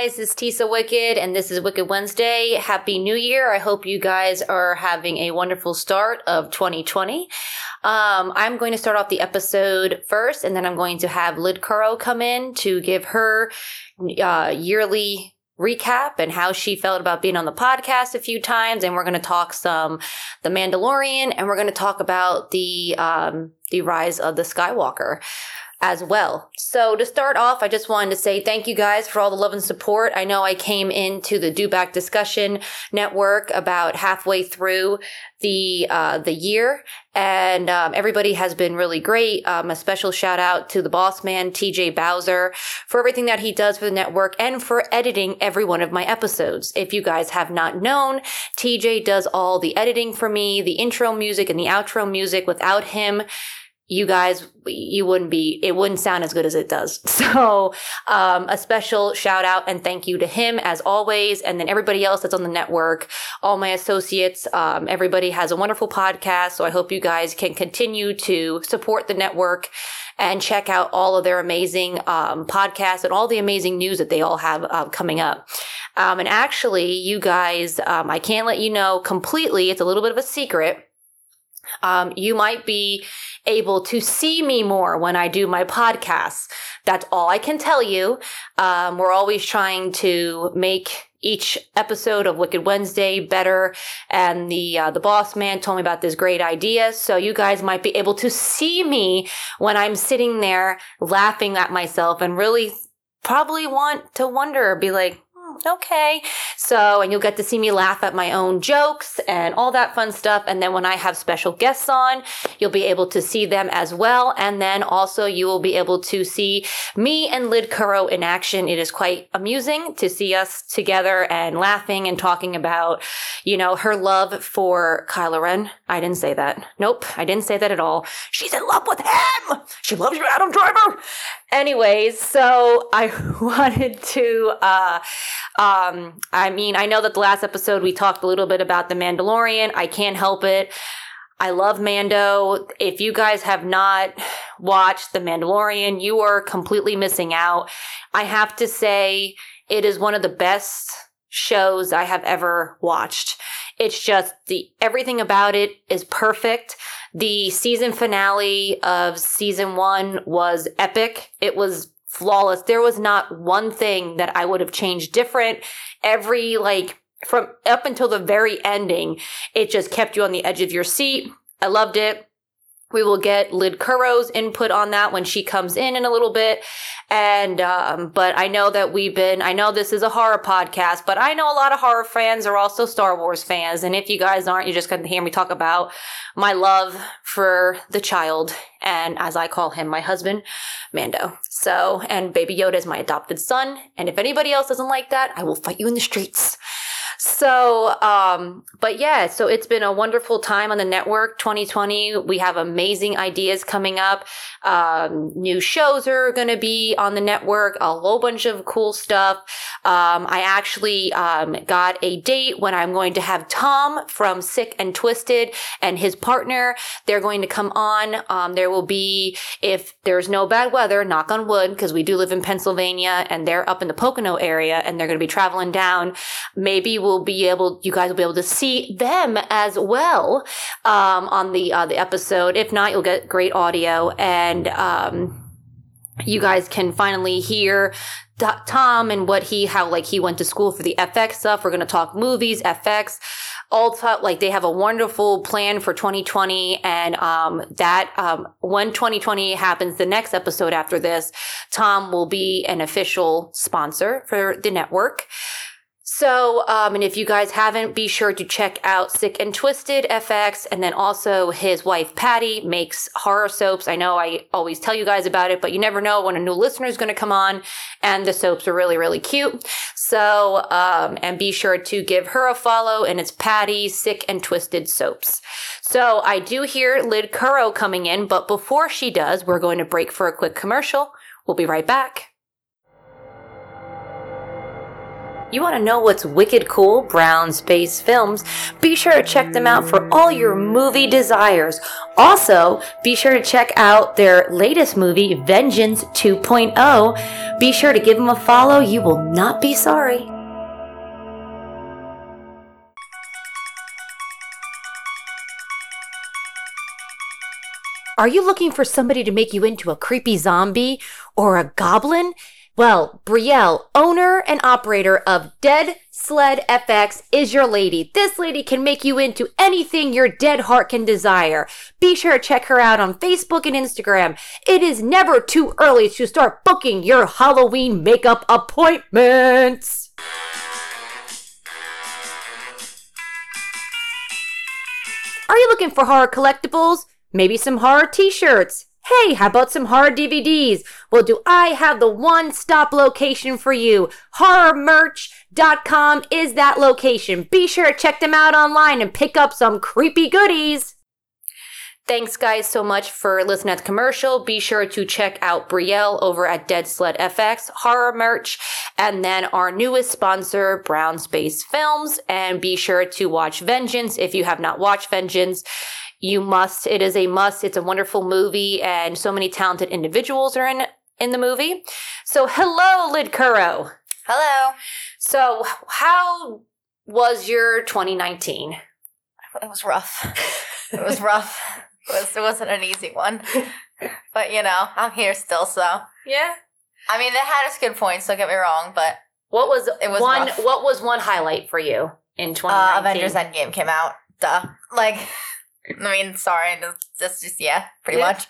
Guys, it's Tisa Wicked, and this is Wicked Wednesday. Happy New Year. I hope you guys are having a wonderful start of 2020. Um, I'm going to start off the episode first, and then I'm going to have Lid Curro come in to give her uh, yearly recap and how she felt about being on the podcast a few times and we're going to talk some the mandalorian and we're going to talk about the um the rise of the skywalker as well. So to start off, I just wanted to say thank you guys for all the love and support. I know I came into the Do Back Discussion Network about halfway through the uh, the year, and um, everybody has been really great. Um, a special shout out to the boss man TJ Bowser for everything that he does for the network and for editing every one of my episodes. If you guys have not known, TJ does all the editing for me, the intro music and the outro music. Without him, you guys you wouldn't be it wouldn't sound as good as it does. So um, a special shout out and thank you to him as always and then everybody else that's on the network. All my associates um, everybody has a wonderful podcast so i hope you guys can continue to support the network and check out all of their amazing um, podcasts and all the amazing news that they all have uh, coming up. Um, and actually you guys um, i can't let you know completely it's a little bit of a secret. Um, you might be able to see me more when I do my podcasts. That's all I can tell you. Um, we're always trying to make each episode of Wicked Wednesday better. And the uh, the boss man told me about this great idea, so you guys might be able to see me when I'm sitting there laughing at myself and really probably want to wonder, be like, okay. So, and you'll get to see me laugh at my own jokes and all that fun stuff. And then when I have special guests on, you'll be able to see them as well. And then also you will be able to see me and Lid Curro in action. It is quite amusing to see us together and laughing and talking about, you know, her love for Kylo Ren. I didn't say that. Nope. I didn't say that at all. She's in love with him. She loves you, Adam Driver. Anyways, so I wanted to, uh, um, I mean, I know that the last episode we talked a little bit about the Mandalorian. I can't help it. I love Mando. If you guys have not watched The Mandalorian, you are completely missing out. I have to say, it is one of the best shows I have ever watched. It's just the everything about it is perfect. The season finale of season one was epic. It was flawless. There was not one thing that I would have changed different. Every like from up until the very ending, it just kept you on the edge of your seat. I loved it. We will get Lid Curro's input on that when she comes in in a little bit. And, um, but I know that we've been, I know this is a horror podcast, but I know a lot of horror fans are also Star Wars fans. And if you guys aren't, you're just going to hear me talk about my love for the child. And as I call him, my husband, Mando. So, and Baby Yoda is my adopted son. And if anybody else doesn't like that, I will fight you in the streets. So, um, but yeah, so it's been a wonderful time on the network 2020. We have amazing ideas coming up. Um, new shows are going to be on the network, a whole bunch of cool stuff. Um, I actually um, got a date when I'm going to have Tom from Sick and Twisted and his partner. They're going to come on. Um, there will be, if there's no bad weather, knock on wood, because we do live in Pennsylvania and they're up in the Pocono area and they're going to be traveling down. Maybe we'll will be able, you guys will be able to see them as well um, on the uh, the episode. If not, you'll get great audio and. Um, you guys can finally hear Tom and what he how like he went to school for the FX stuff. We're going to talk movies, FX, all talk, like they have a wonderful plan for 2020 and um that um when 2020 happens the next episode after this, Tom will be an official sponsor for the network. So, um, and if you guys haven't, be sure to check out Sick and Twisted FX. And then also his wife, Patty, makes horror soaps. I know I always tell you guys about it, but you never know when a new listener is going to come on. And the soaps are really, really cute. So, um, and be sure to give her a follow, and it's Patty Sick and Twisted Soaps. So, I do hear Lid Curro coming in, but before she does, we're going to break for a quick commercial. We'll be right back. You want to know what's wicked cool? Brown Space Films. Be sure to check them out for all your movie desires. Also, be sure to check out their latest movie, Vengeance 2.0. Be sure to give them a follow. You will not be sorry. Are you looking for somebody to make you into a creepy zombie or a goblin? Well, Brielle, owner and operator of Dead Sled FX, is your lady. This lady can make you into anything your dead heart can desire. Be sure to check her out on Facebook and Instagram. It is never too early to start booking your Halloween makeup appointments. Are you looking for horror collectibles? Maybe some horror t shirts? Hey, how about some horror DVDs? Well, do I have the one stop location for you? Horrormerch.com is that location. Be sure to check them out online and pick up some creepy goodies. Thanks, guys, so much for listening to the commercial. Be sure to check out Brielle over at Dead Sled FX, Horror Merch, and then our newest sponsor, Brown Space Films. And be sure to watch Vengeance if you have not watched Vengeance. You must. It is a must. It's a wonderful movie, and so many talented individuals are in in the movie. So, hello, Lid Curro. Hello. So, how was your 2019? It was rough. It was rough. It, was, it wasn't an easy one. But, you know, I'm here still, so. Yeah. I mean, it had its good points, don't get me wrong, but What was It was one? rough. What was one highlight for you in 2019? uh, Avengers Endgame came out. Duh. Like, I mean, sorry. That's just, yeah, pretty Yeah. much.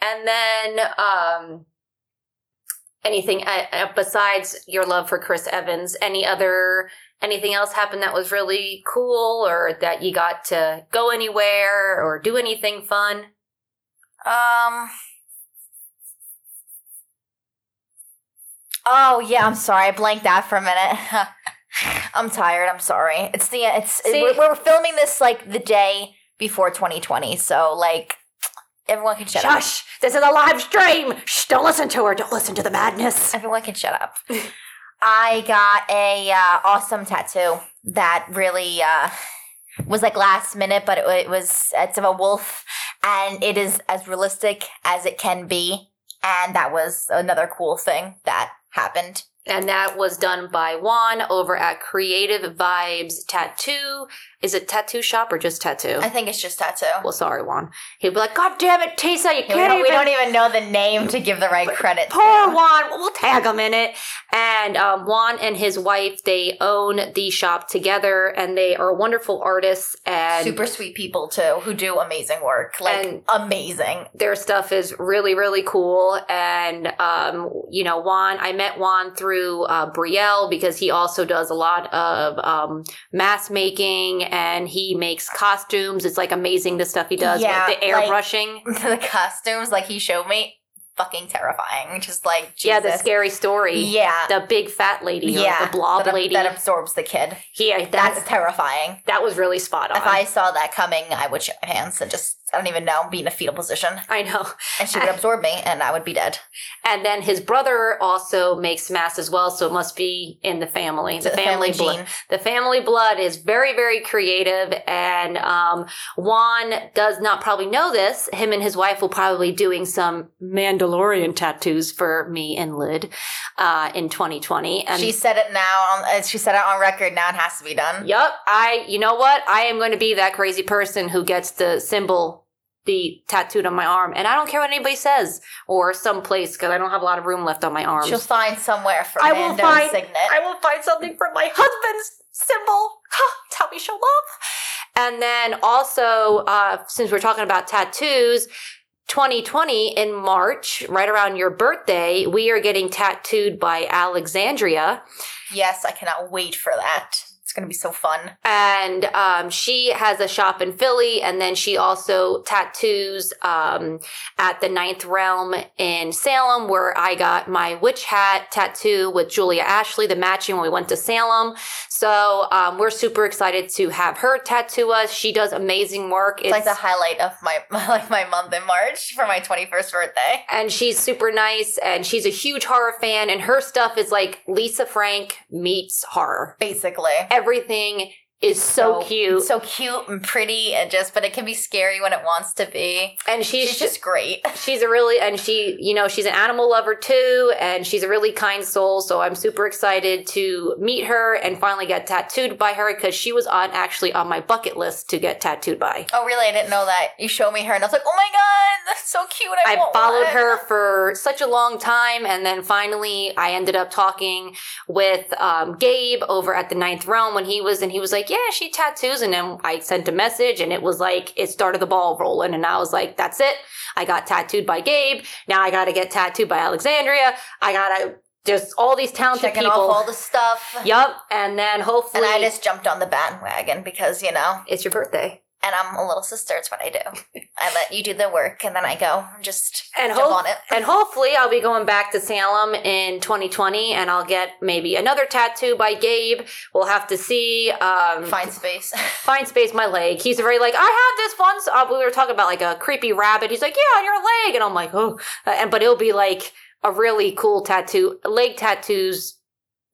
And then, um, anything uh, uh, besides your love for Chris Evans? Any other anything else happened that was really cool, or that you got to go anywhere or do anything fun? Um. Oh yeah, I'm sorry. I blanked out for a minute. I'm tired. I'm sorry. It's the it's See- we're, we're filming this like the day before 2020, so like everyone can shut up. Shush! This is a live stream. Shh! Don't listen to her. Don't listen to the madness. Everyone can shut up. I got a uh, awesome tattoo that really uh, was like last minute, but it, it was it's of a wolf, and it is as realistic as it can be. And that was another cool thing that happened. And that was done by Juan over at Creative Vibes Tattoo. Is it tattoo shop or just tattoo? I think it's just tattoo. well, sorry, Juan. He'd be like, God damn it, Tisa, you Yeah, we, can't we even don't even know the name to give the right credit. Poor to. Juan. We'll tag him in it. And um, Juan and his wife, they own the shop together, and they are wonderful artists. And Super sweet people too, who do amazing work. Like amazing. their stuff is really, really cool. And um, you know, Juan, I met Juan through uh, Brielle because he also does a lot of um, mask making, and he makes costumes. It's like amazing the stuff he does Yeah, with the like- airbrushing. the costumes, like he showed me, fucking terrifying. Just like Jesus. yeah, the scary story. Yeah. The big fat lady, or yeah, the blob that, lady. that absorbs the kid. yeah, that, That's terrifying. that was really spot on. If I saw that coming, I would shit my pants and just I don't even know, be in a fetal position, I know. and she would absorb me, and I would be dead. And then his brother also makes masks as well, so it must be in the family. The, The family, family blood. The family blood is very, very creative. And um, Juan does not probably know this. Him and his wife will probably be doing some Mandalorian tattoos for me and Lid uh, in 2020. And she said it now. On, uh, she said it on record. Now it has to be done. Yup, I. You know what? I am going to be that crazy person who gets the symbol, the tattooed on my arm, and I don't care what anybody says or someplace because I don't have a lot of room left on my arm. She'll find somewhere for I will find- signet. I will find something for my husband's symbol. Tell me show love. And then also, uh, since we're talking about tattoos, 2020 in March, right around your birthday, we are getting tattooed by Alexandria. yes, I cannot wait for that. It's gonna be so fun. and um, she has a shop in Philly, and then she also tattoos um, at the Ninth Realm in Salem, where I got my witch hat tattoo with Julia Ashley, the matching when we went to Salem. So um, we're super excited to have her tattoo us. She does amazing work. It's, like the highlight of my like my month in March for my 21st birthday. and she's super nice, and she's a huge horror fan, and her stuff is like Lisa Frank meets horror. Basically. Everything is so, cute, So cute and pretty and just but it can be scary when it wants to be. and she's, She's just great. she's a really and she you know she's an animal lover too and she's a really kind soul so i'm super excited to meet her and finally get tattooed by her because she was on actually on my bucket list to get tattooed by Oh really? I didn't know that. You showed me her and I was like, "Oh my god, that's so cute." I, I followed one." her for such a long time, and then finally, I ended up talking with um, Gabe over at the Ninth Realm when he was, and he was like, "Yeah, she tattoos." And then I sent a message, and it was like it started the ball rolling, and I was like, "That's it." I got tattooed by Gabe. Now I got to get tattooed by Alexandria. I gotta just all these talented checking people. off all the stuff. Yep. and then hopefully And I just jumped on the bandwagon because, you know, it's your birthday. And I'm a little sister. It's what I do. I let you do the work and then I go just and jump hope- on it. and hopefully I'll be going back to Salem in 2020 and I'll get maybe another tattoo by Gabe. We'll have to see. Um, Find space. find space my leg. He's very like, I have this one. Uh, we were talking about like a creepy rabbit. He's like, yeah, on your leg. And I'm like, oh, Uh, and but it'll be like a really cool tattoo. Leg tattoos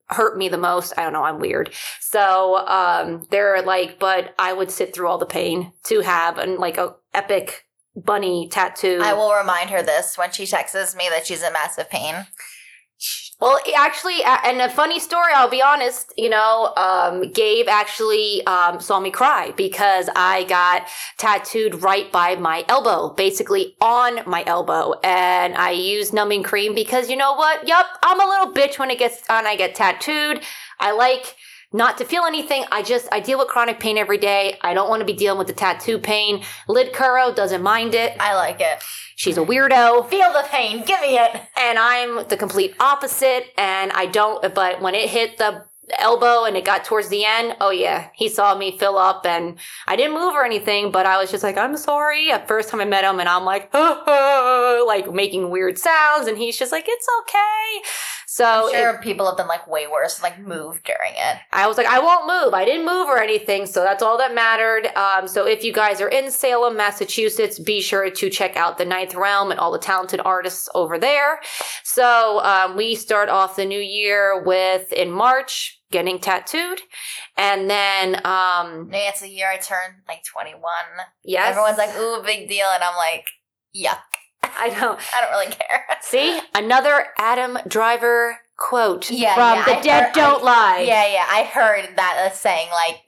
hurt me the most. I don't know. I'm weird. So, um, they're like, but I would sit through all the pain to have and like a epic bunny tattoo. I will remind her this when she texts me that she's in massive pain. Well, actually, and a funny story, I'll be honest, you know, um, Gabe actually um, saw me cry because I got tattooed right by my elbow, basically on my elbow. And I used numbing cream because you know what? Yup, I'm a little bitch when it gets on, I get tattooed. I like not to feel anything. I just, I deal with chronic pain every day. I don't want to be dealing with the tattoo pain. Lid Curro doesn't mind it. I like it. She's a weirdo Feel the pain. Give me it. and I'm the complete opposite. And I don't, but when it hit the elbow and it got towards the end, oh yeah, he saw me fill up and I didn't move or anything, but I was just like, I'm sorry. At first time I met him and I'm like, like making weird sounds. And he's just like, it's okay. So I'm it- sure people have been like way worse, like moved during it. I was like, I won't move. I didn't move or anything, so that's all that mattered. Um, so if you guys are in Salem, Massachusetts, be sure to check out the Ninth Realm and all the talented artists over there. So um, we start off the new year with in March getting tattooed, and then um, Maybe it's the year I turned like 21. yes, Everyone's like, ooh, big deal. And I'm like, yuck. I don't I don't really care. see another Adam Driver quote Yeah, from yeah, The I Dead heard- Don't Lie. Yeah, yeah. I heard that uh, saying like,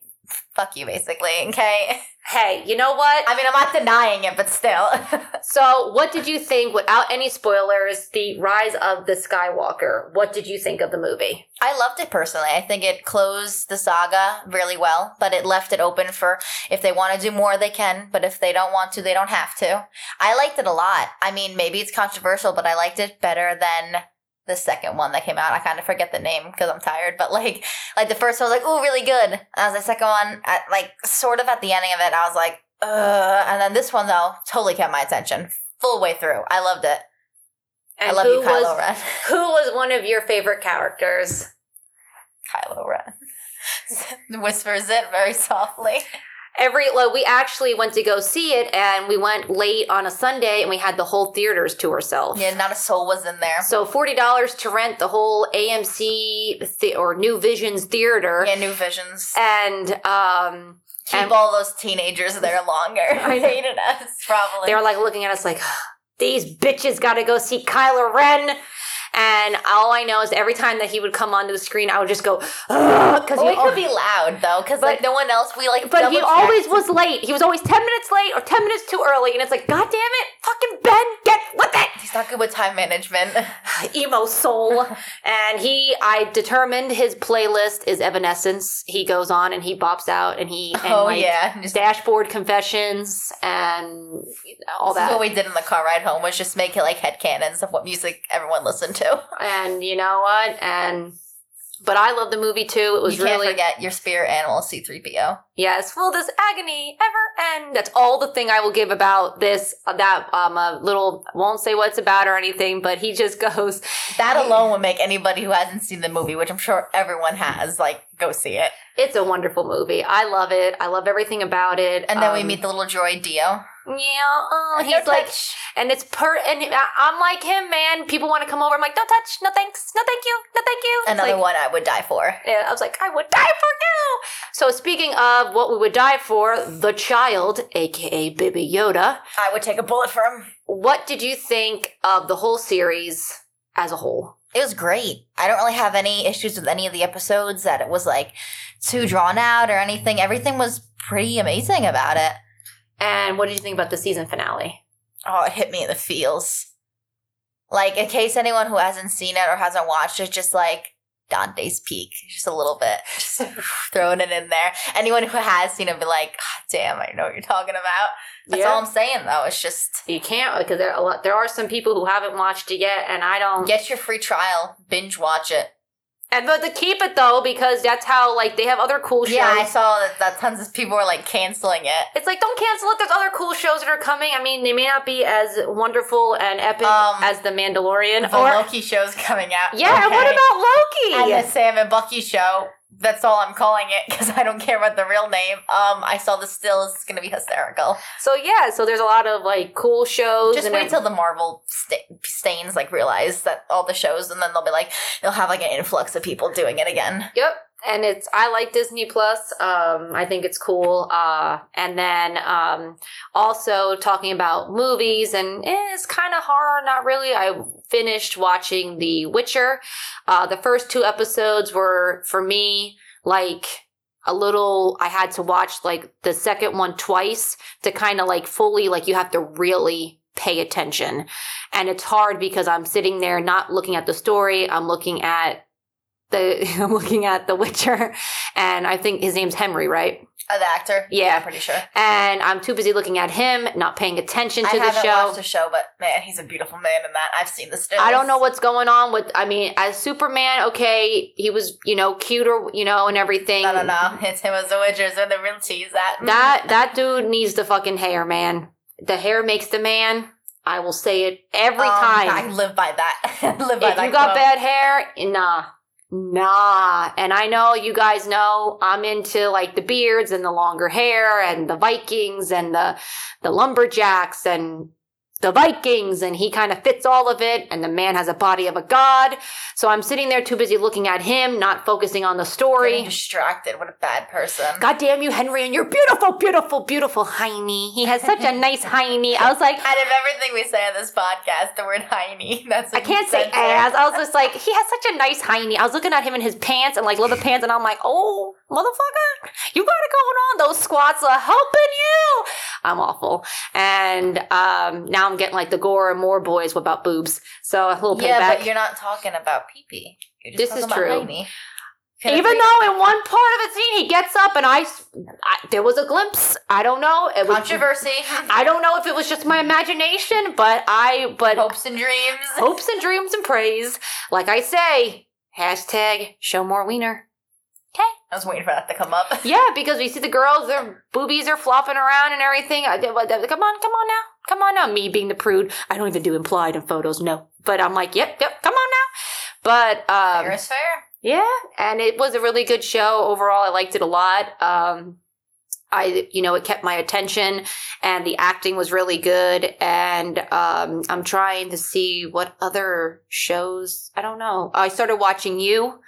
fuck you, basically. Okay. Hey, you know what? I mean, I'm not denying it, but still. So, what did you think, without any spoilers, the rise of the Skywalker? What did you think of the movie? I loved it personally. I think it closed the saga really well, but it left it open for if they want to do more, they can. But if they don't want to, they don't have to. I liked it a lot. I mean, maybe it's controversial, but I liked it better than the second one that came out. I kind of forget the name because I'm tired, but like, like the first one was like, "Ooh, really good." And I was the second one, at, like, sort of at the ending of it, I was like, "Ugh." And then this one though, totally kept my attention full way through. I loved it. I love you, Kylo was, Ren. Who was one of your favorite characters? Kylo Ren whispers it very softly. Every like, we actually went to go see it, and we went late on a Sunday, and we had the whole theaters to ourselves. Yeah, not a soul was in there. So forty dollars to rent the whole AMC the- or New Visions theater, Yeah, new visions. and um, Keep and- all those teenagers there longer. I hated us, probably. they were like looking at us like these bitches got to go see Kylo Ren. And all I know is every time that he would come onto the screen, I would just go, because well, we could be loud though, because like no one else. We like, But he double-checked. always was late. He was always 10 minutes late or 10 minutes too early. And it's like, God damn it, fucking Ben, get with it. He's not good with time management. Emo soul. and he, I determined his playlist is Evanescence. He goes on and he bops out and he, and oh like, yeah, just, Dashboard Confessional and all this is that. what we did in the car ride home was just make it like head canons of what music everyone listened to. And you know what? And But I love the movie too. It was you can't really forget your spirit animal C3PO. Yes. Will this agony ever end? That's all the thing I will give about this. That um, a little won't say what's about or anything, but he just goes. That alone will make anybody who hasn't seen the movie, which I'm sure everyone has, like go see it. It's a wonderful movie. I love it. I love everything about it. And then we Um, meet the little droid D-O. Yeah, oh, he's like, touch. and it's per, and I'm like him, man. People want to come over. I'm like, no touch, no thanks, no thank you, no thank you. It's another like, one I would die for. Yeah, I was like, I would die for you. So speaking of what we would die for, the child, aka Baby Yoda. I would take a bullet for him. What did you think of the whole series as a whole? It was great. I don't really have any issues with any of the episodes that it was like too drawn out or anything. Everything was pretty amazing about it. And what did you think about the season finale? Oh, it hit me in the feels. Like, in case anyone who hasn't seen it or hasn't watched it, just like Dante's Peak, just a little bit, just throwing it in there. Anyone who has seen it, be like, "God damn, I know what you're talking about. That's Yeah. all I'm saying, though. It's just You can't because there are a lot. There are some people who haven't watched it yet, and I don't. get your free trial, binge watch it. And but to keep it though, because that's how like they have other cool shows. Yeah, I saw that, that tons of people were like canceling it. It's like don't cancel it. There's other cool shows that are coming. I mean, they may not be as wonderful and epic Um, as the Mandalorian. The or Loki show's coming out. yeah, and what about Loki? and the Sam and Bucky show. That's all I'm calling it because I don't care about the real name. Um, I saw the stills. It's gonna be hysterical. So yeah, so there's a lot of like cool shows. Just wait it- till the Marvel sta- stains like realize that all the shows, and then they'll be like, they'll have like an influx of people doing it again. Yep. And it's I like Disney Plus. Um, I think it's cool. Uh, and then um, also talking about movies and eh, it's kind of horror, not really. I finished watching The Witcher. Uh, the first two episodes were for me like a little. I had to watch like the second one twice to kind of like fully like you have to really pay attention. And it's hard because I'm sitting there not looking at the story. I'm looking at the I'm looking at The Witcher, and I think his name's Henry, right? Uh, the actor, Yeah. I'm pretty sure. And I'm too busy looking at him, not paying attention to I the haven't show. watched the show, but man, he's a beautiful man in that. I've seen the stills. I don't know what's going on with. I mean, as Superman, okay, he was you know cuter, you know, and everything. No, no, no. It's him as the Witchers or the real tease that. That that dude needs the fucking hair, man. The hair makes the man. I will say it every Um, I live by that. I live by if that. you got quote. bad hair, nah. Nah. And I know you guys know I'm into like the beards and the longer hair and the Vikings and the the lumberjacks and the Vikings and he kind of fits all of it and the man has a body of a god. So I'm sitting there too busy looking at him, not focusing on the Getting story. distracted. What a bad person. God damn you, Henry, and your beautiful, beautiful, beautiful hiney. He has such a nice hiney. I was like, Out of everything we say on this podcast, the word hiney. That's I can't say ass. I was just like, he has such a nice hiney. I was looking at him in his pants and like leather pants, and I'm like, oh, motherfucker, you got it going on. Those squats are helping you. I'm awful. And um, now I'm getting like the gore and more boys about boobs. So a little payback. Yeah, but you're not talking about pee pee. This is true. Even though in one part of the scene he gets up and I, I there was a glimpse. I don't know. It was controversy, I don't know if it was just my imagination, but I but hopes and dreams. hopes and dreams and praise. Like I say, hashtag show more wiener. I was waiting for that to come up. Yeah, because we see the girls, their boobies are flopping around and everything. I come on, come on now. Come on now. Me being the prude. I don't even do implied in photos, no. But I'm like, yep, yep, come on now. But um, Fair is fair. yeah, and it was a really good show overall. I liked it a lot. Um, I, you know, it kept my attention, and the acting was really good. And um, I'm trying to see what other shows. I don't know. I started watching You.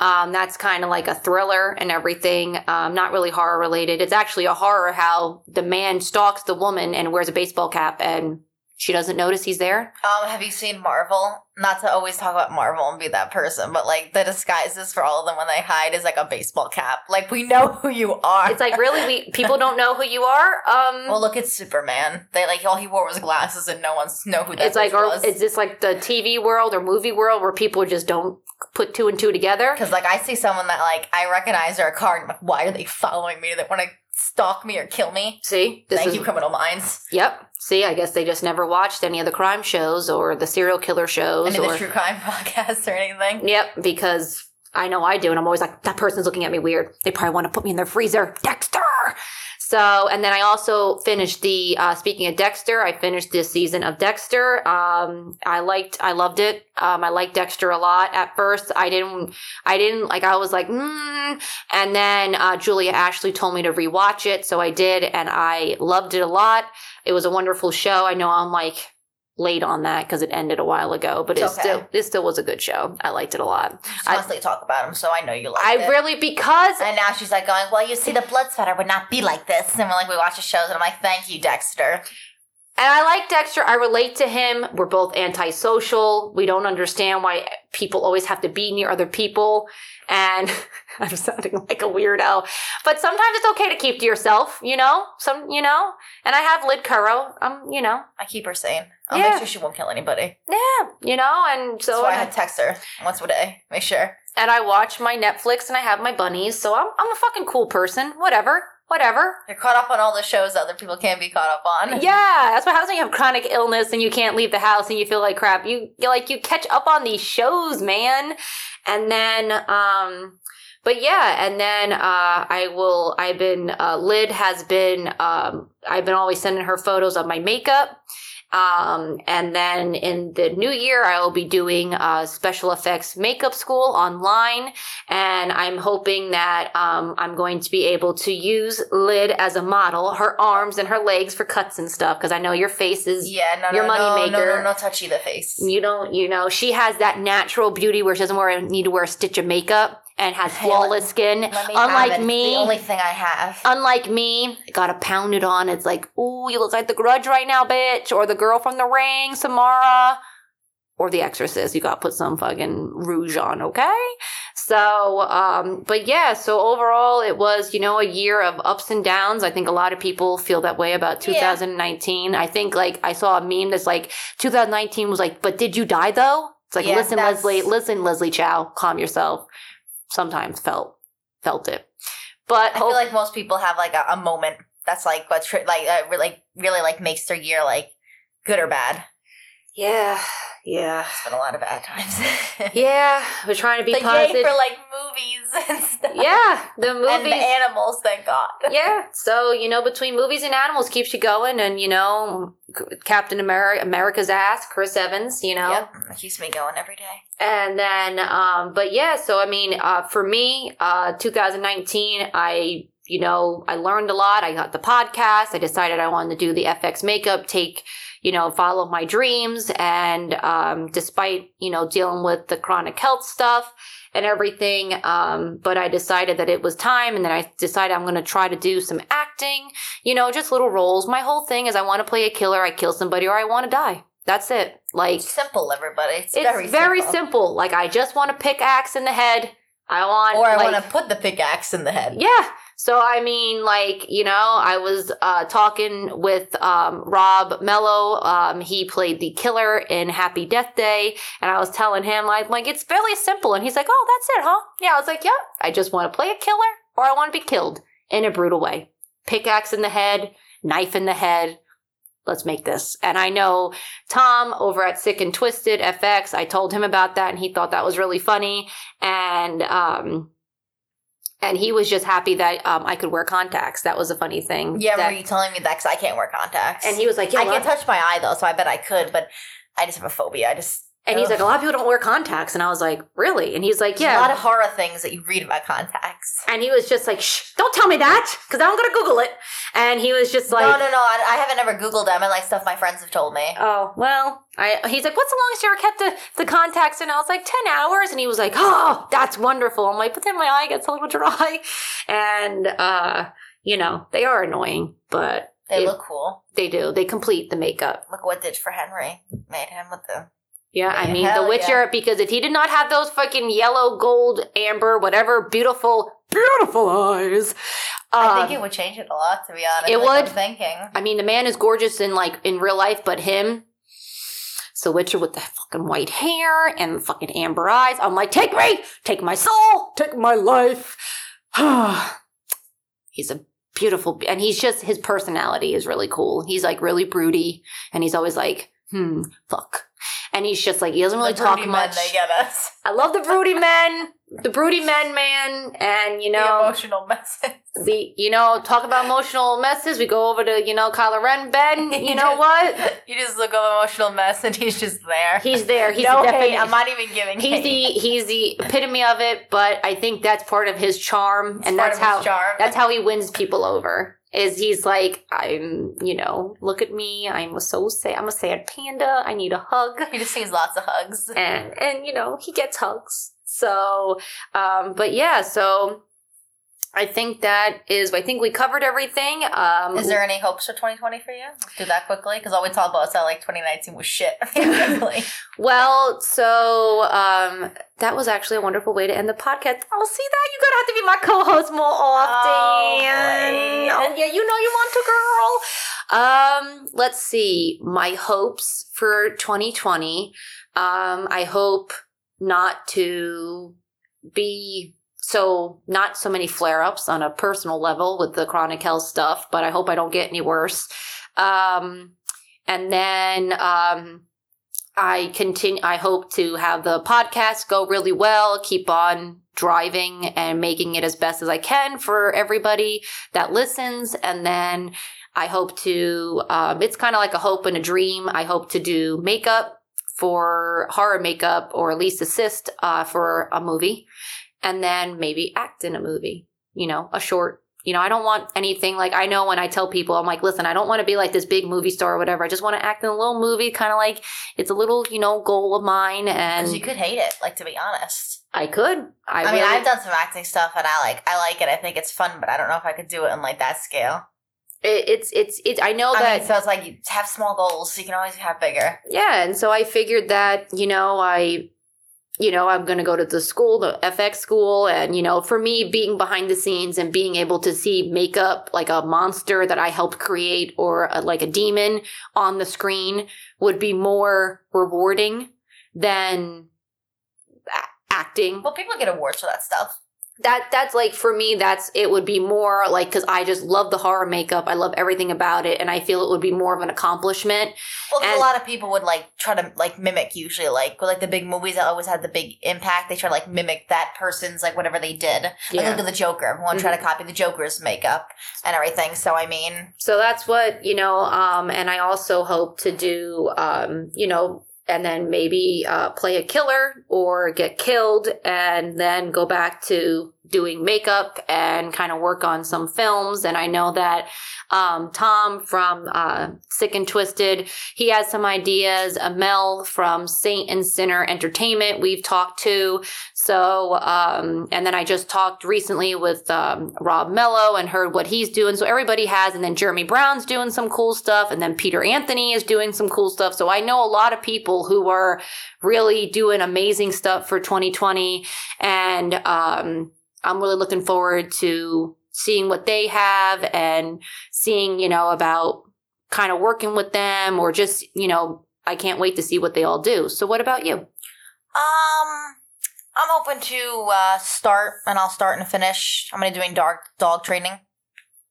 Um, that's kind of like a thriller and everything. Um, not really horror related. It's actually a horror how the man stalks the woman and wears a baseball cap, and she doesn't notice he's there. Um, have you seen Marvel? Not to always talk about Marvel and be that person, but like the disguises for all of them when they hide is like a baseball cap. Like we know who you are. It's like really, we people don't know who you are. Um, well, look at Superman. They like all he wore was glasses, and no one's know who that it's like, or was. is this like the TV world or movie world where people just don't put two and two together? Because like I see someone that like I recognize their car, and I'm like, why are they following me? Do they want to stalk me or kill me? See, this Thank is you, Criminal Minds. yep. See, I guess they just never watched any of the crime shows or the serial killer shows Any of or the true crime podcasts or anything. yep, because I know I do. And I'm always like, that person's looking at me weird. They probably want to put me in their freezer. Dexter! So, and then I also finished the, uh, speaking of Dexter, I finished this season of Dexter. Um, I liked, I loved it. Um, I liked Dexter a lot at first. I didn't, I didn't, like, I was like, mm. And then, uh, Julia Ashley told me to rewatch it. So I did, and I loved it a lot. It was a wonderful show. I know I'm like, late on that because it ended a while ago, but it It's okay. still it still was a good show. I liked it a lot. I- constantly talk about him, so I know you like I it. really because and now she's like going, well, you see, the blood spatter would not be like this. And we're like, we watch the shows, and I'm like, thank you, Dexter. And I like Dexter. I relate to him. We're both antisocial. We don't understand why people always have to be near other people. And I'm sounding like a weirdo. But sometimes it's okay to keep to yourself, you know? Some, you know? And I have Lid Curro. Um, you know. I keep her sane. I'll Yeah. make sure she won't kill anybody. Yeah, you know, and That's so why I had text her once a day. Make sure. and I watch my Netflix and I have my bunnies, so I'm I'm a fucking cool person. Whatever. Whatever. You're caught up on all the shows that other people can't be caught up on. Yeah, that's what happens when you have chronic illness and you can't leave the house and you feel like crap. You you like you catch up on these shows, man. And then um but yeah, and then uh I will I've been uh Lid has been um I've been always sending her photos of my makeup. Um, and then in the new year, I will be doing uh, special effects makeup school online. And I'm hoping that um, I'm going to be able to use Lid as a model, her arms and her legs for cuts and stuff. Because I know your face is, Yeah, no, Your no, no, money no, maker. no, no, touchy the face. you don't, you know, she has that natural beauty where she doesn't wear, need to wear a stitch of makeup and has flawless skin. Me Unlike. Me. the only thing I have. Unlike me, got to pound it on. It's like, ooh, you look like the grudge right now, bitch. Or the girl from the ring, Samara. Or the exorcist. You got to put some fucking rouge on, okay? So, um, but yeah, so overall, it was, you know, a year of ups and downs. I think a lot of people feel that way about Yeah. 2019. I think, like, I saw a meme that's like, 2019 was like, but did you die though? It's like, Yeah, listen, Leslie, listen, Leslie Chow, calm yourself. Sometimes felt, felt it. But I feel like most people have like a, a moment that's like what's tri- like uh, re- like really like makes their year like good or bad. Yeah, yeah, It's been a lot of bad times. yeah. We're trying to be positive. for like movies and stuff. yeah, the and the animals, thank God. yeah, so you know, between movies and animals keeps you going, and you know, Captain America, America's ass, Chris Evans, you know, Yep, keeps me going every day. and then, um, but yeah, so I mean, uh, for me, uh, 2019, I, you know, I learned a lot. I got the podcast. I decided I wanted to do the FX makeup, take, you know, follow my dreams. And, um, despite, you know, dealing with the chronic health stuff and everything, um, but I decided that it was time. And then I decided I'm going to try to do some acting, you know, just little roles. My whole thing is I want to play a killer, I kill somebody, or I want to die. That's it. Like, It's simple, everybody. It's, it's very, simple. simple. Like I just want to pickaxe in the head. I want Or I like, want to put the pickaxe in the head. Yeah. So I mean, like you know, I was uh, talking with um, Rob Mello. Um, he played the killer in Happy Death Day, and I was telling him like, like it's fairly simple. And he's like, "Oh, that's it, huh?" Yeah. I was like, "Yeah, I just want to play a killer, or I want to be killed in a brutal way. Pickaxe in the head, knife in the head." Let's make this. And I know Tom over at Sick and Twisted FX, I told him about that and he thought that was really funny. And um and he was just happy that um, I could wear contacts. That was a funny thing. Yeah, that, were you telling me that? Because I can't wear contacts. and he was like, "Yeah." I a lot- can touch my eye though, so I bet I could, but I just have a phobia. I just and he's Ugh. like, "A lot of people don't wear contacts," and I was like, "Really?" And he's like, there's "Yeah." a lot of horror things that you read about contacts. and he was just like, "Shh, don't tell me that, because I'm gonna Google it." And he was just like, no, no, no. I, I haven't ever Googled them and like stuff my friends have told me. Oh, well, I he's like, what's the longest you ever kept the, the contacts? And I was like, 10 hours. And he was like, oh, that's wonderful. I'm like, but then my eye gets a little dry. And, uh, you know, they are annoying, but They it- look cool. they do. They complete the makeup. Look what did for Henry. Made him with the. Yeah, I mean, hell The Witcher, because if he did not have those fucking yellow, gold, amber, whatever beautiful, beautiful eyes. I uh, think it would change it a lot, to be honest. it like would. I'm thinking. I mean, the man is gorgeous in like in real life, but him, so Witcher with the fucking white hair and fucking amber eyes. I'm like, take me, take my soul, take my life. he's a beautiful, and he's just his personality is really cool. He's like really broody, and he's always like, hmm, fuck. And he's just like he doesn't really The talk much. they get us. I love the broody men, the broody men, man, and you the know emotional messes. the you know talk about emotional messes. We go over to you know Kylo Ren, Ben. You know what? You just look up emotional mess and he's just there. He's there. He's no the. I'm not even giving He's hate. the he's the epitome of it, but I think that's part of his charm, It's and that's how charm. that's how he wins people over. Is he's like I'm, you know, look at me. I'm so sad. I'm a sad panda. I need a hug, he just needs lots of hugs. and and you know he gets hugs. So, um, but yeah, so I think that is. I think we covered everything. Um, Is there any hopes for 2020 for you? Let's do that quickly because all we talked about is how like 2019 was shit. Well, so um, that was actually a wonderful way to end the podcast. I'll see that you're gonna have to be my co-host more often. boy. Oh, yeah, you know you want to, girl. Um, let's see. My hopes for 2020. Um, I hope not to be so not so many flare-ups on a personal level with the chronic health stuff, but I hope I don't get any worse. Um, and then um, I continue. I hope to have the podcast go really well. Keep on driving and making it as best as I can for everybody that listens. And then I hope to. Um, it's kind of like a hope and a dream. I hope to do makeup for horror makeup, or at least assist uh, for a movie, and then maybe act in a movie. You know, a short you know, I don't want anything like I know when I tell people, I'm like, listen, I don't want to be like this big movie star or whatever. I just want to act in a little movie, kind of like it's a little, you know, goal of mine. And you could hate it, like to be honest. I could. I, I, mean, really- I've done some acting stuff and I like I like it. I think it's fun, but I don't know if I could do it on like that scale. it, it's, it's, it's, I know I that, mean, so it's like you have small goals, so you can always have bigger. yeah. And so I figured that, you know, I, you know, I'm going to go to the school, the FX school. And, you know, for me, being behind the scenes and being able to see makeup like a monster that I helped create or a, like a demon on the screen would be more rewarding than acting. Well, people get awards for that stuff. That that's like for me that's it would be more like because i just love the horror makeup i love everything about it and i feel it would be more of an accomplishment Well, And- a lot of people would like try to like mimic usually like with, like the big movies that always had the big impact. They try to like mimic that person's like whatever they did. Like Yeah. Mm-hmm. look at the Joker. Everyone try to copy the Joker's makeup and everything. So I mean, so that's what you know um and i also hope to do um you know and then maybe uh, play a killer or get killed and then go back to doing makeup and kind of work on some films. And i know that um, tom from uh, sick and twisted he has some ideas. Amel from saint and sinner entertainment we've talked to. So um, and then i just talked recently with um, rob mello and heard what he's doing. So everybody has and then jeremy brown's doing some cool stuff and then peter anthony is doing some cool stuff. So i know a lot of people who are really doing amazing stuff for 2020 and um, i'm really looking forward to seeing what they have and seeing you know about kind of working with them or just you know i can't wait to see what they all do. So what about you? Um, I'm open to uh, start, and I'll start and finish. I'm gonna be doing dog dog training,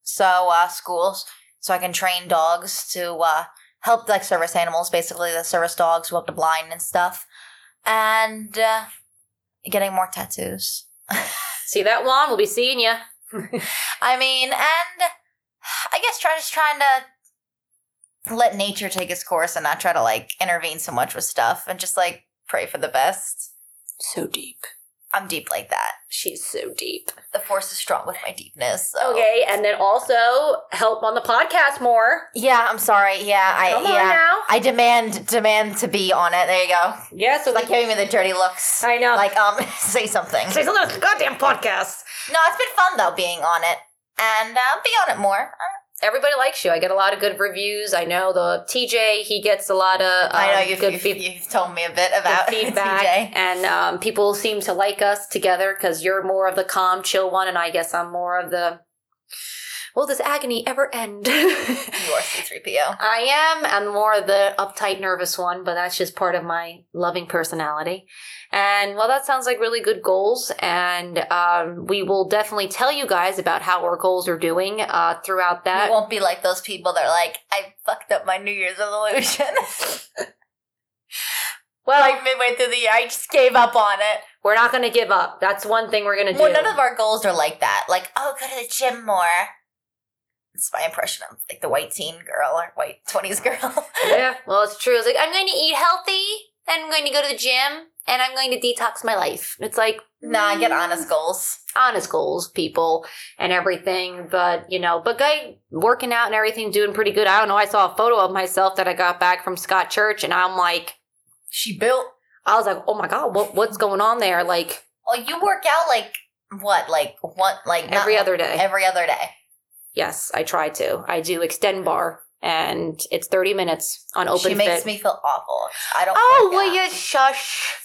so uh, schools, so I can train dogs to uh, help like service animals, basically the service dogs who help the blind and stuff, and uh, getting more tattoos. see that one we'll be seeing you I mean, and I guess try just trying to let nature take its course and not try to like intervene so much with stuff, and just like pray for the best. so deep I'm deep like that. she's so deep The force is strong with my deepness. So. okay and then also help on the podcast more Yeah, I'm sorry. Yeah, I Come yeah. now. I demand demand to be on it. There you go. yeah so Like giving me the dirty looks. i know Like um, say something. say something goddamn podcast No, it's been fun though being on it, and uh, be on it more. Everybody likes you. I get a lot of good reviews. I know the tj he gets a lot of um, I know you've, good you've, feed- you've told me a bit about feedback. TJ. and um, people seem to like us together because you're more of the calm chill one and i guess i'm more of the will this agony ever end You are C3PO. i am and more the uptight nervous one but that's just part of my loving personality and well that sounds like really good goals and um, we will definitely tell you guys about how our goals are doing uh, throughout that You won't be like those people that are like, I fucked up my New Year's resolution. Well, like midway through the year. I just gave up on it. we're not going to give up. That's one thing we're going to do. Well, none of our goals are like that. Like, oh, go to the gym more. It's my impression of like the white teen girl or white twenties girl. yeah, well, it's true. It's like, I'm going to eat healthy, and I'm going to go to the gym, and I'm going to detox my life. It's like, nah, I get mm, honest goals. honest goals, people, and everything. But, you know, but guy working out and everything, doing pretty good. I don't know. I saw a photo of myself that I got back from Scott Church, and I'm like, She built. I was like, oh my God, what, what's going on there? Like, Well, you work out like what? Like what? Like every other day. Every other day. Yes, I try to. I do Xtend Barre, and it's 30 minutes on open she makes fit. me feel awful. I don't. oh, will you shush?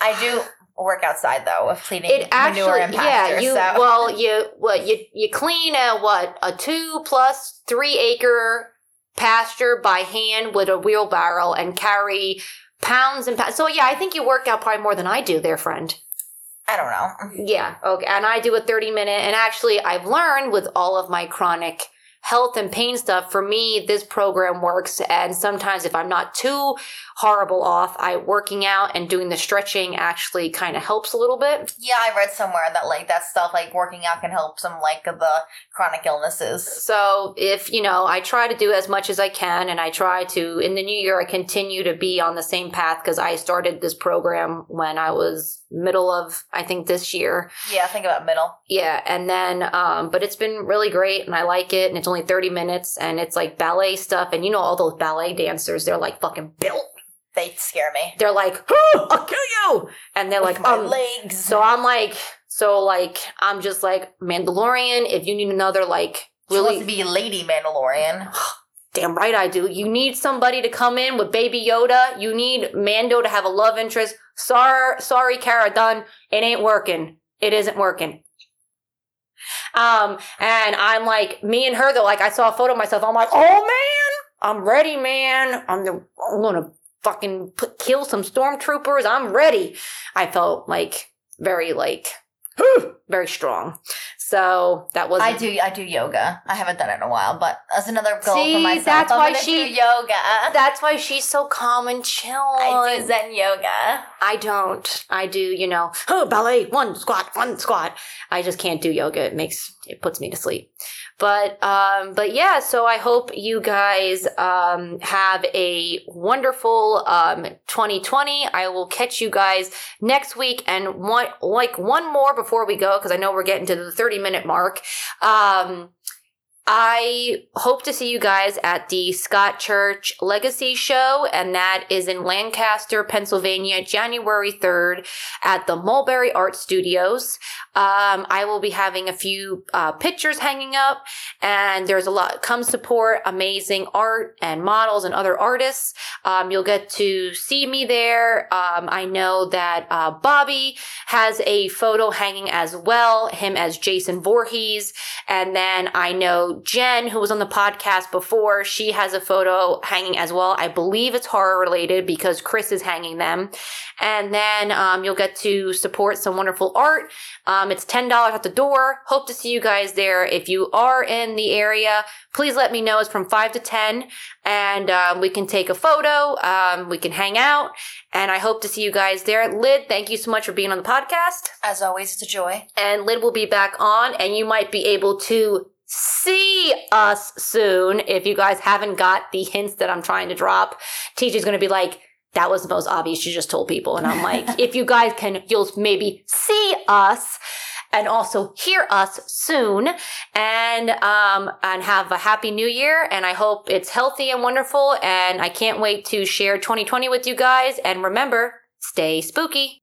I do work outside though of cleaning It actually, manure and pasture. yeah, you so. well, you what you you clean a what a two plus three acre pasture by hand with a wheelbarrow and carry pounds and pounds. So yeah, I think you work out probably more than I do, there, friend. I don't know. Yeah, okay, and I do a thirty minute. And actually, I've learned with all of my chronic health and pain stuff. For me, this program works, and sometimes if I'm not too horrible off, I working out and doing the stretching actually kind of helps a little bit. Yeah, I read somewhere that like that stuff like working out can help some like of the chronic illnesses. So if you know, I try to do as much as I can, and I try to in the new year I continue to be on the same path because I started this program when I was middle of I think this year. Yeah, think about middle. Yeah, and then um, but it's been really great, and I like it, and it's only thirty minutes, and it's like ballet stuff, and you know all those ballet dancers, they're like fucking built. They scare me. They're like, oh, I'll kill you, and they're With like, my um, legs. so I'm like, so like I'm just like Mandalorian. If you need another like She wants really to be Lady Mandalorian. Damn right I do. You need somebody to come in with Baby Yoda. You need Mando to have a love interest. Sorry, sorry, Cara Dune. It ain't working. It isn't working. Um, and I'm like, me and her though, like I saw a photo of myself. I'm like, oh man, I'm ready, man. I'm the, I'm gonna fucking put, kill some stormtroopers. I'm ready. I felt like very like, very strong. So that was I do. I do yoga. I haven't done it in a while, but that's another goal See, for myself. that's I'm why she- yoga. That's why she's so calm and chill. I do Zen yoga. I don't. I do, you know, oh, ballet, one squat, one squat. I just can't do yoga. It makes it puts me to sleep. But um but yeah, so I hope you guys um have a wonderful um 2020. I will catch you guys next week and one like one more before we go cuz I know we're getting to the 30 minute mark. Um I hope to see you guys at the Scott Church Legacy Show, and that is in Lancaster, Pennsylvania, January 3rd at the Mulberry Art Studios. Um, I will be having a few uh, pictures hanging up, and there's a lot. Come support amazing art and models and other artists. Um, you'll get to see me there. Um, I know that uh, Bobby has a photo hanging as well, him as Jason Voorhees. And then I know Jen, who was on the podcast before, she has a photo hanging as well. I believe it's horror related because Chris is hanging them. And then um, you'll get to support some wonderful art. Um, it's $10 at the door. Hope to see you guys there. If you are in the area, please let me know. It's from 5 to 10 and um, we can take a photo. Um, we can hang out. And I hope to see you guys there. Lid, thank you so much for being on the podcast. As always, it's a joy. And Lid will be back on, and you might be able to see us soon. If you guys haven't got the hints that I'm trying to drop. TJ's going to be like, that was the most obvious. You just told people. And I'm like, if you guys can, you'll maybe see us and also hear us soon and um and have a happy new year. And I hope it's healthy and wonderful. And I can't wait to share 2020 with you guys. And remember stay spooky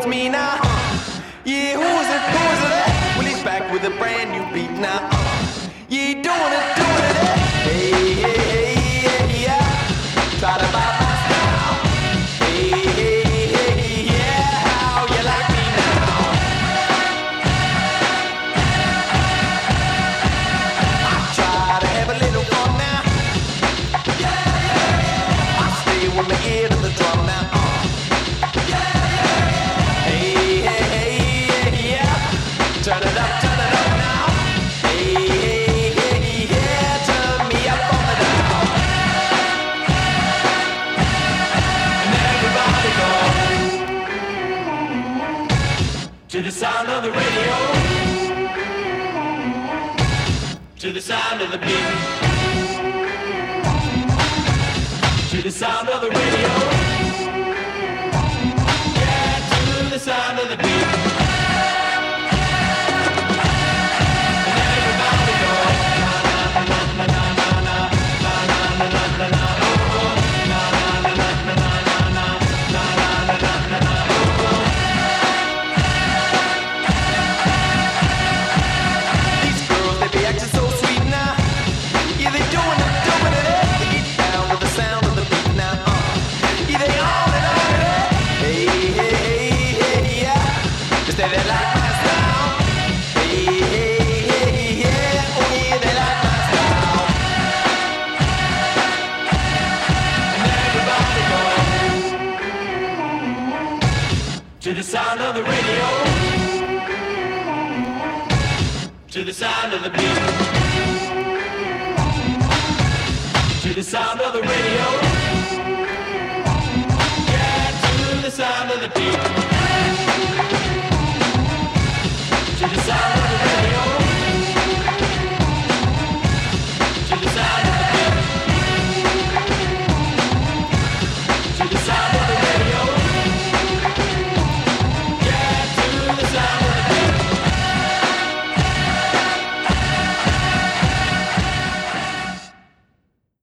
it's me now? Uh, yeah, who is it? Who is it? Well, he's back with a brand new beat now. Uh,